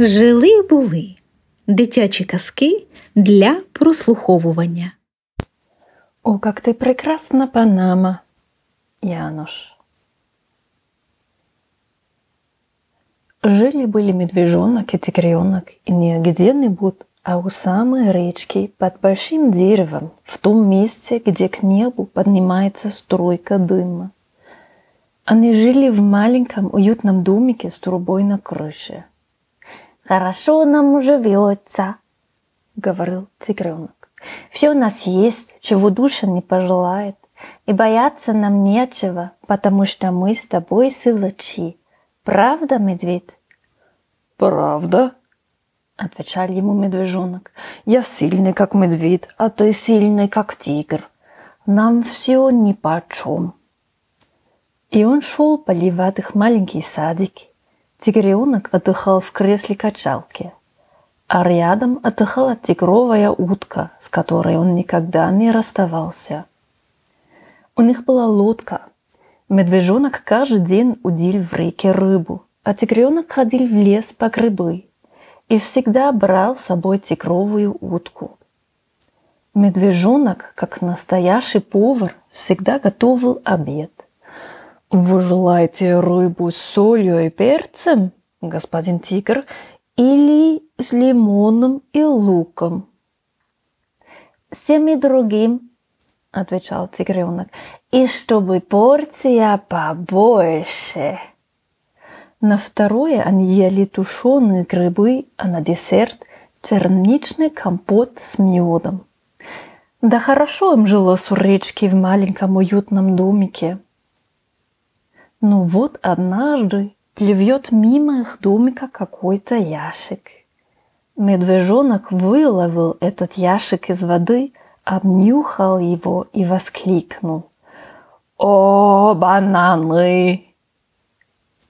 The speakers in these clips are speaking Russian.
Жили були дитячі казки для прослуховування. О, как ты прекрасна, Панама, Януш. Жили-были медвежонок и тигренок, и не где-нибудь, а у самой речки, под большим деревом, в том месте, где к небу поднимается струйка дыма. Они жили в маленьком уютном домике с трубой на крыше. «Хорошо нам живется», — говорил тигренок. «Все у нас есть, чего душа не пожелает, и бояться нам нечего, потому что мы с тобой силачи. Правда, медведь?» «Правда?» — отвечал ему медвежонок. «Я сильный, как медведь, а ты сильный, как тигр. Нам все нипочем». И он шел поливать их маленькие садики. Тигренок отдыхал в кресле качалки, а рядом отдыхала тигровая утка, с которой он никогда не расставался. У них была лодка. Медвежонок каждый день удил в реке рыбу, а тигренок ходил в лес по грибы и всегда брал с собой тигровую утку. Медвежонок, как настоящий повар, всегда готовил обед. Вы желаете рыбу с солью и перцем, господин тигр, или с лимоном и луком? Всем и другим, отвечал тигренок, и чтобы порция побольше. На второе они ели тушеные грибы, а на десерт черничный компот с медом. Да хорошо им жилось у речки в маленьком уютном домике. Но вот однажды плывет мимо их домика какой-то ящик. Медвежонок выловил этот ящик из воды, обнюхал его и воскликнул. «О, бананы!»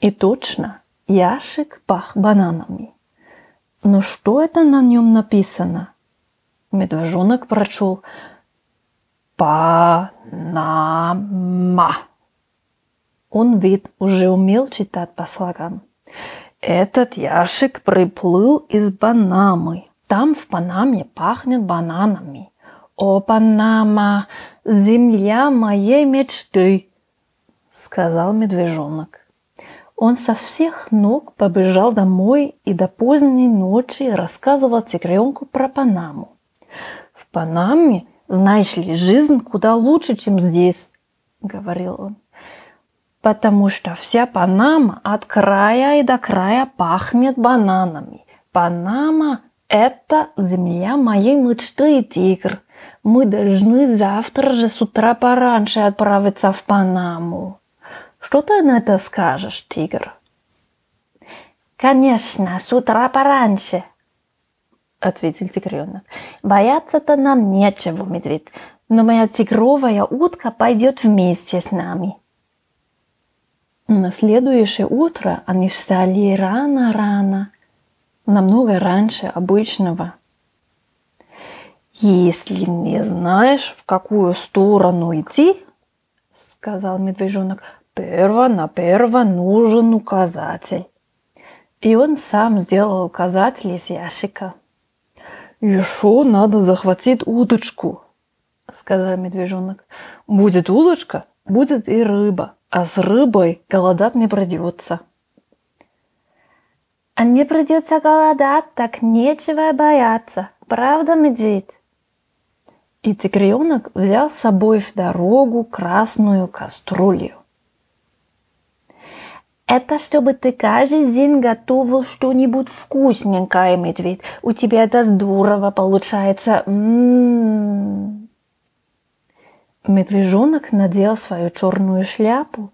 И точно, ящик пах бананами. Но что это на нем написано? Медвежонок прочел «Панама». Он ведь уже умел читать по слогам. Этот ящик приплыл из Панамы. Там в Панаме пахнет бананами. О, Панама, земля моей мечты, сказал медвежонок. Он со всех ног побежал домой и до поздней ночи рассказывал тигренку про Панаму. В Панаме, знаешь ли, жизнь куда лучше, чем здесь, говорил он потому что вся Панама от края и до края пахнет бананами. Панама – это земля моей мечты, тигр. Мы должны завтра же с утра пораньше отправиться в Панаму. Что ты на это скажешь, тигр? Конечно, с утра пораньше, ответил тигренок. Бояться-то нам нечего, медведь, но моя тигровая утка пойдет вместе с нами. На следующее утро они встали рано-рано, намного раньше обычного. «Если не знаешь, в какую сторону идти, — сказал медвежонок, — перво-наперво нужен указатель». И он сам сделал указатель из ящика. «Еще надо захватить удочку», — сказал медвежонок. «Будет удочка, будет и рыба, а с рыбой голодать не придется. А не придется голодать, так нечего бояться. Правда, медведь? И тигренок взял с собой в дорогу красную кастрюлю. Это чтобы ты каждый день готовил что-нибудь вкусненькое, медведь. У тебя это здорово получается. М-м-м. Медвежонок надел свою черную шляпу,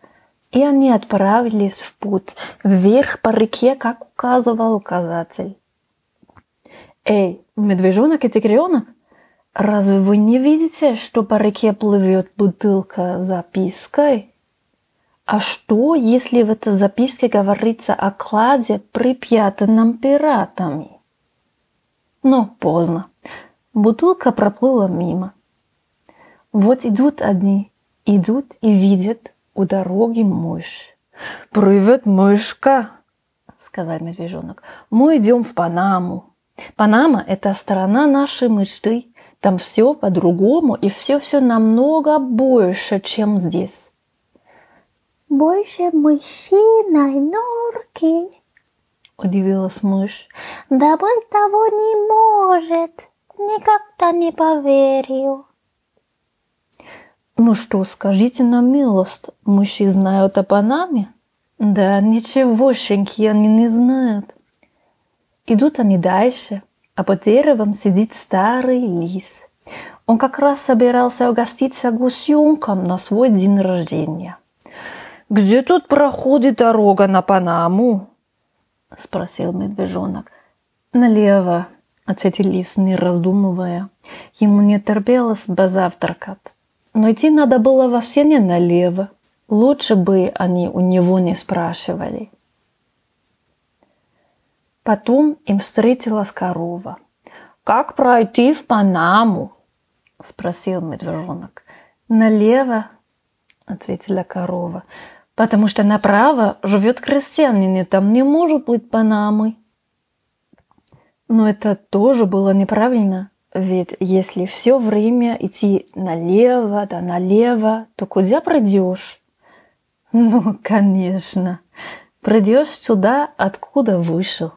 и они отправились в путь вверх по реке, как указывал указатель. «Эй, медвежонок и тигренок, разве вы не видите, что по реке плывет бутылка с запиской? А что, если в этой записке говорится о кладе, припрятанном пиратами?» Но поздно. Бутылка проплыла мимо. Вот идут одни, идут и видят у дороги мышь. «Привет, мышка!» — сказал медвежонок. Мы идем в Панаму. Панама – это страна нашей мечты. Там все по-другому и все-все намного больше, чем здесь. Больше мышиной норки. Удивилась мышь. Да быть того не может. Никогда не поверю. Ну что, скажите на милость, мыши знают о Панаме? Да, ничегошеньки они не знают. Идут они дальше, а под деревом сидит старый лис. Он как раз собирался угоститься гусенком на свой день рождения. «Где тут проходит дорога на Панаму?» – спросил медвежонок. «Налево», – ответил лис, не раздумывая. Ему не терпелось позавтракать. Но идти надо было вовсе не налево. Лучше бы они у него не спрашивали. Потом им встретилась корова. «Как пройти в Панаму?» – спросил медвежонок. «Налево», – ответила корова, – «потому что направо живет крестьянин, и там не может быть Панамы». Но это тоже было неправильно, ведь если все время идти налево да налево, то куда пройдешь? Ну, конечно, придешь сюда, откуда вышел.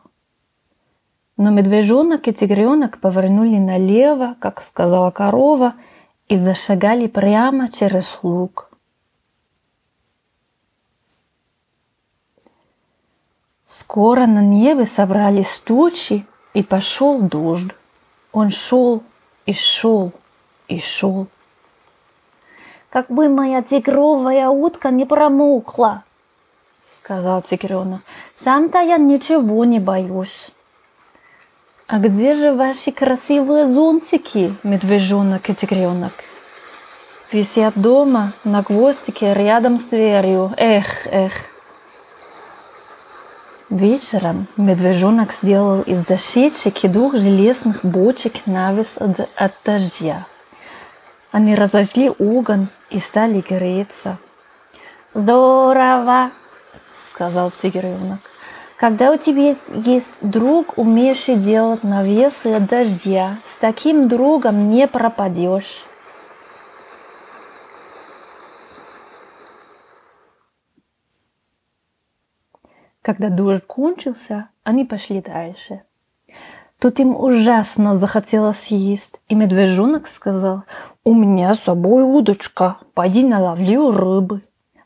Но медвежонок и тигренок повернули налево, как сказала корова, и зашагали прямо через луг. Скоро на небе собрались тучи, и пошел дождь. Он шел и шел и шел. Как бы моя тигровая утка не промокла, сказал тигренок. Сам-то я ничего не боюсь. «А где же ваши красивые зонтики, медвежонок и тигренок?» «Висят дома, на гвоздике, рядом с дверью. Эх, эх!» Вечером медвежонок сделал из дощечек и двух железных бочек навес от, от дождя. Они разожгли огонь и стали греться. «Здорово!» — сказал тигренок. Когда у тебя есть друг, умеющий делать навесы от дождя, с таким другом не пропадешь. Когда дождь кончился, они пошли дальше. Тут им ужасно захотелось есть, и медвежонок сказал, «У меня с собой удочка, пойди наловли рыбы».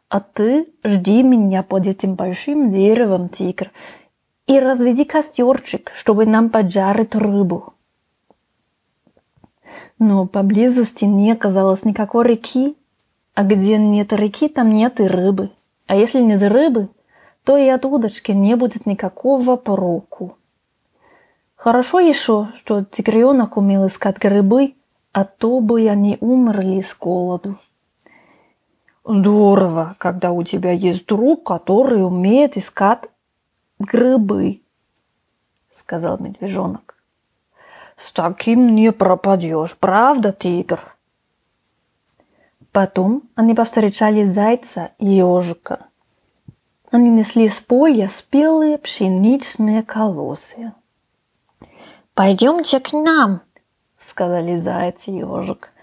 А ты жди меня под этим большим деревом, тигр, и разведи костерчик, чтобы нам поджарить рыбу. Но поблизости не оказалось никакой реки, а где нет реки, там нет и рыбы. А если нет рыбы, то и от удочки не будет никакого проку. Хорошо еще, что тигренок умел искать грибы, а то бы они умерли с голоду. Здорово, когда у тебя есть друг, который умеет искать грибы, сказал медвежонок. С таким не пропадешь, правда, тигр? Потом они повстречали зайца и ежика. Они несли с поля спелые пшеничные колосы. «Пойдемте к нам», — сказали заяц и ежик.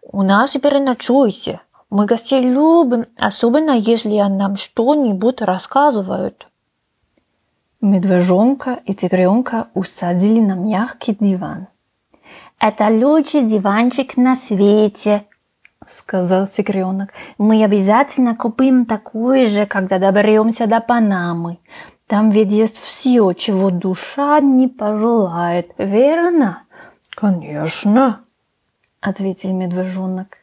«У нас переночуйте. Мы гостей любим, особенно если они нам что-нибудь рассказывают. Медвежонка и тигренка усадили на мягкий диван. «Это лучший диванчик на свете», — сказал тигренок. «Мы обязательно купим такой же, когда доберемся до Панамы. Там ведь есть все, чего душа не пожелает, верно?» «Конечно», — ответил медвежонок.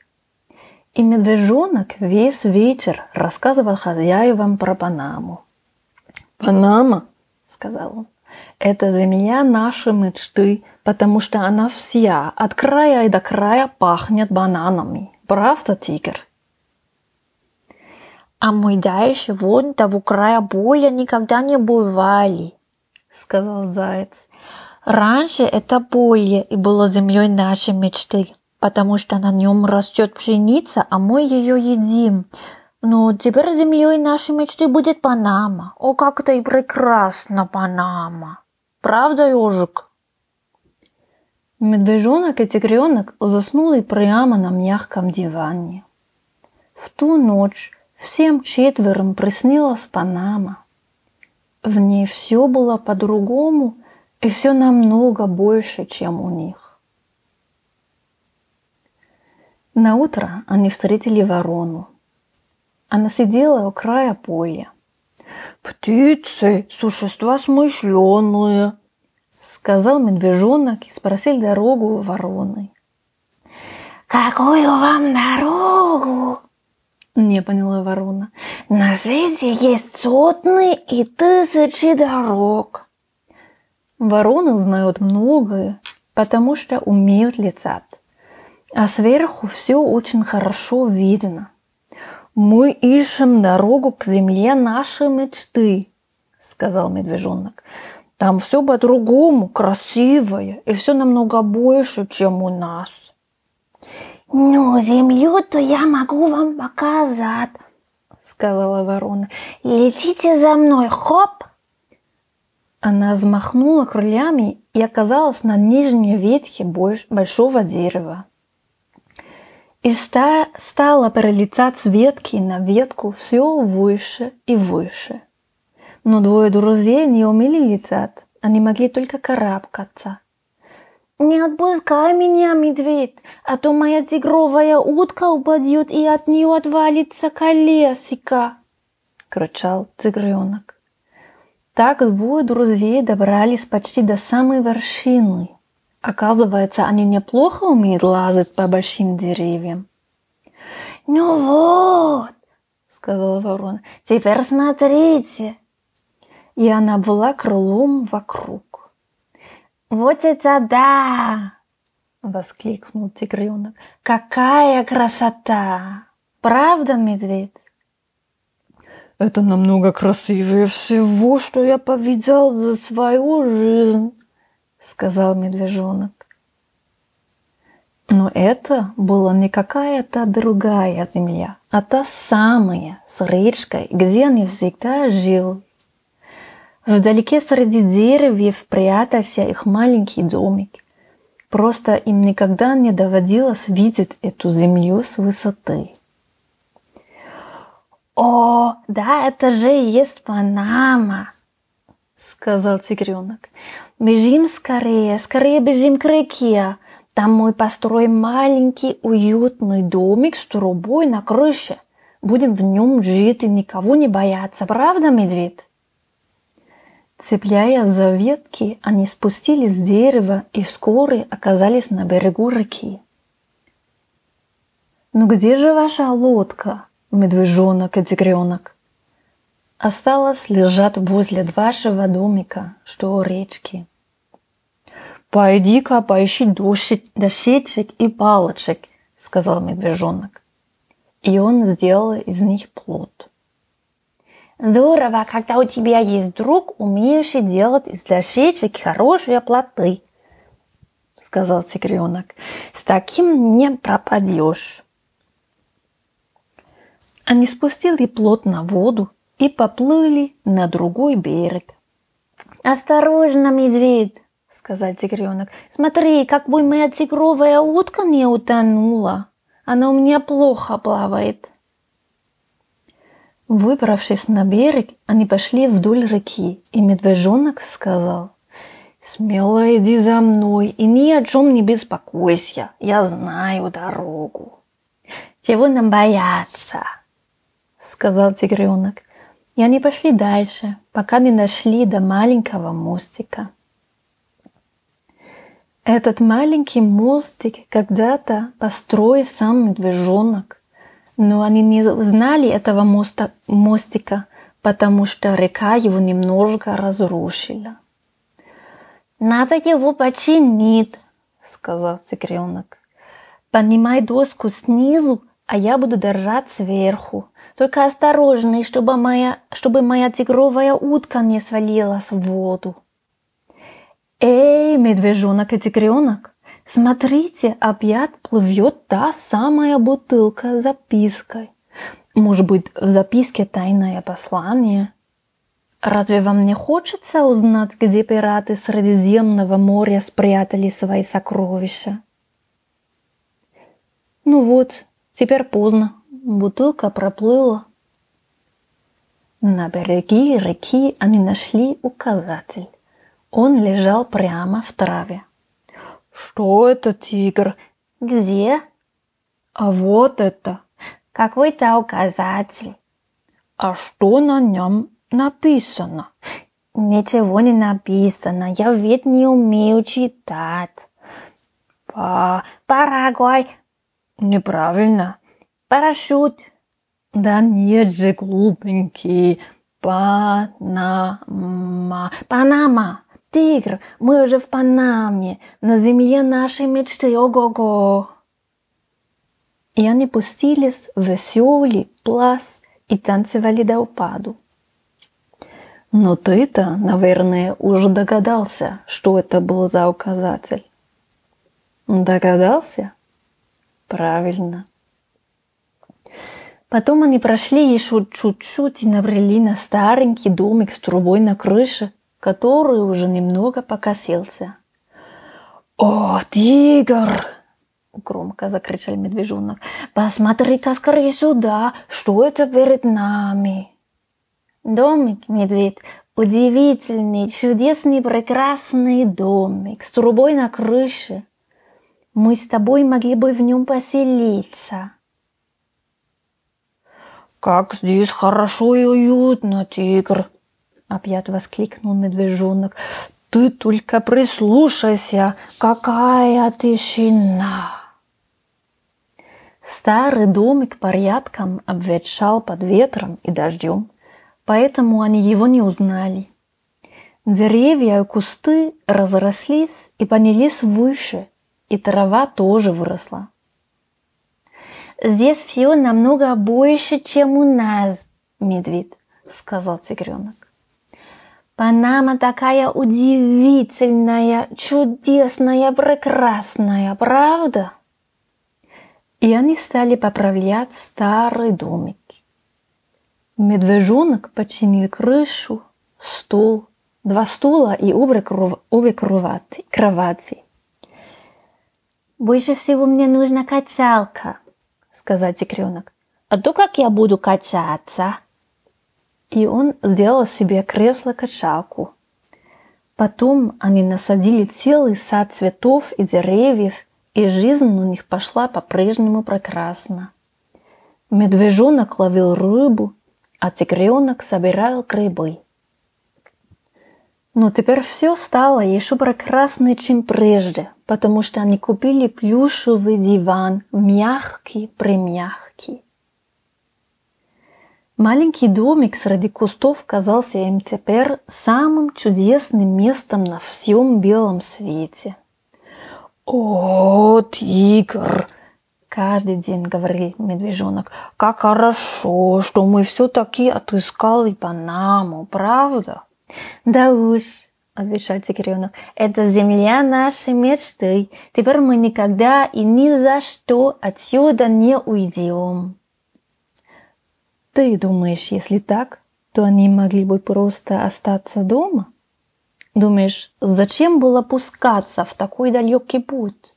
И медвежонок весь вечер рассказывал хозяевам про Панаму. «Панама», — сказал он, — «это земля нашей мечты, потому что она вся, от края и до края, пахнет бананами. Правда, тигр?» «А мы дальше вон того края боя никогда не бывали», — сказал заяц. «Раньше это поле и было землей нашей мечты, потому что на нем растет пшеница, а мы ее едим. Ну, теперь землей нашей мечты будет Панама. О, как это и прекрасно, Панама. Правда, ежик? Медвежонок и тигренок заснули прямо на мягком диване. В ту ночь всем четверым приснилась Панама. В ней все было по-другому и все намного больше, чем у них. На утро они встретили ворону. Она сидела у края поля. «Птицы – существа смышленые», – сказал медвежонок и спросил дорогу вороны. «Какую вам дорогу?» Не поняла ворона. На свете есть сотни и тысячи дорог. Вороны знают многое, потому что умеют летать. А сверху все очень хорошо видно. Мы ищем дорогу к земле нашей мечты, сказал медвежонок. Там все по-другому, красивое, и все намного больше, чем у нас. «Ну, землю-то я могу вам показать», — сказала ворона. «Летите за мной, хоп!» Она взмахнула крыльями и оказалась на нижней ветке большого дерева. И ста стала перелетать с ветки на ветку все выше и выше. Но двое друзей не умели летать, они могли только карабкаться — «Не отпускай меня, медведь, а то моя тигровая утка упадет и от нее отвалится колесико!» — кричал тигренок. Так двое друзей добрались почти до самой вершины. Оказывается, они неплохо умеют лазать по большим деревьям. «Ну вот!» — сказала ворона. «Теперь смотрите!» И она была крылом вокруг. «Вот это да!» — воскликнул тигренок. «Какая красота! Правда, медведь?» «Это намного красивее всего, что я повидал за свою жизнь», — сказал медвежонок. Но это была не какая-то другая земля, а та самая, с речкой, где они всегда жили. Вдалеке среди деревьев прятался их маленький домик. Просто им никогда не доводилось видеть эту землю с высоты. «О, да, это же и есть Панама!» — сказал тигренок. «Бежим скорее, скорее бежим к реке. Там мы построим маленький уютный домик с трубой на крыше. Будем в нем жить и никого не бояться, правда, медведь?» Цепляя за ветки, они спустились с дерева и вскоре оказались на берегу реки. «Ну где же ваша лодка, медвежонок и тигренок?» Осталось лежать возле вашего домика, что у речки. «Пойди-ка поищи дощечек и палочек», — сказал медвежонок. И он сделал из них плод. Здорово, когда у тебя есть друг, умеющий делать из дощечек хорошие плоты, сказал тигренок. С таким не пропадешь. Они спустили плот на воду и поплыли на другой берег. «Осторожно, медведь!» — сказал тигренок. «Смотри, как бы моя тигровая утка не утонула. Она у меня плохо плавает». Выбравшись на берег, они пошли вдоль реки, и медвежонок сказал, «Смело иди за мной и ни о чем не беспокойся, я знаю дорогу». «Чего нам бояться?» — сказал тигренок. И они пошли дальше, пока не дошли до маленького мостика. Этот маленький мостик когда-то построил сам медвежонок. Но они не знали этого моста, мостика, потому что река его немножко разрушила. «Надо его починить», — сказал тигренок. «Поднимай доску снизу, а я буду держать сверху. Только осторожней, чтобы моя, чтобы моя тигровая утка не свалилась в воду». «Эй, медвежонок и тигренок, Смотрите, опять плывет та самая бутылка с запиской. Может быть, в записке тайное послание? Разве вам не хочется узнать, где пираты Средиземного моря спрятали свои сокровища? Ну вот, теперь поздно. Бутылка проплыла. На береге реки они нашли указатель. Он лежал прямо в траве. Что это, тигр? Где? А вот это. Какой-то указатель. А что на нем написано? Ничего не написано. Я ведь не умею читать. Па... Парагвай. Неправильно. Парашют. Да нет же, глупенький. Панама. Панама. Тигр, мы уже в Панаме, на земле нашей мечты, ого-го. И они пустились в веселый пляс и танцевали до упаду. Но ты-то, наверное, уже догадался, что это был за указатель. Догадался? Правильно. Потом они прошли еще чуть-чуть и набрели на старенький домик с трубой на крыше, который уже немного покосился. «О, тигр!» — громко закричал медвежонок. «Посмотри-ка скорее сюда! Что это перед нами?» Домик, медведь, удивительный, чудесный, прекрасный домик с трубой на крыше. Мы с тобой могли бы в нем поселиться. «Как здесь хорошо и уютно, тигр!» Опять воскликнул медвежонок. Ты только прислушайся, какая тишина. Старый домик порядком обветшал под ветром и дождем, поэтому они его не узнали. Деревья и кусты разрослись и поднялись выше, и трава тоже выросла. «Здесь все намного больше, чем у нас, медведь», — сказал тигренок. Панама такая удивительная, чудесная, прекрасная, правда? И они стали поправлять старый домик. Медвежонок починил крышу, стол, два стула и обе, обе кровати, кровати. «Больше всего мне нужна качалка», — сказал тигренок. «А то как я буду качаться?» И он сделал себе кресло-качалку. Потом они насадили целый сад цветов и деревьев, и жизнь у них пошла по-прежнему прекрасно. Медвежонок ловил рыбу, а тигренок собирал грибы. Но теперь все стало еще прекраснее, чем прежде, потому что они купили плюшевый диван, мягкий-примягкий. Маленький домик среди кустов казался им теперь самым чудесным местом на всем белом свете. «О, тигр!» — каждый день говорил медвежонок. «Как хорошо, что мы все-таки отыскали Панаму, правда?» «Да уж», — отвечал тигренок, — «это земля нашей мечты. Теперь мы никогда и ни за что отсюда не уйдем». Ты думаешь, если так, то они могли бы просто остаться дома? Думаешь, зачем было пускаться в такой далекий путь?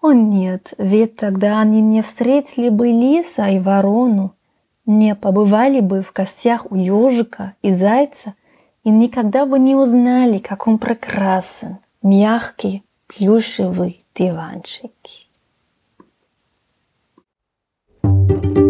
О нет, ведь тогда они не встретили бы лиса и ворону, не побывали бы в костях у ежика и зайца и никогда бы не узнали, как он прекрасен, мягкий, плюшевый диванчик. thank you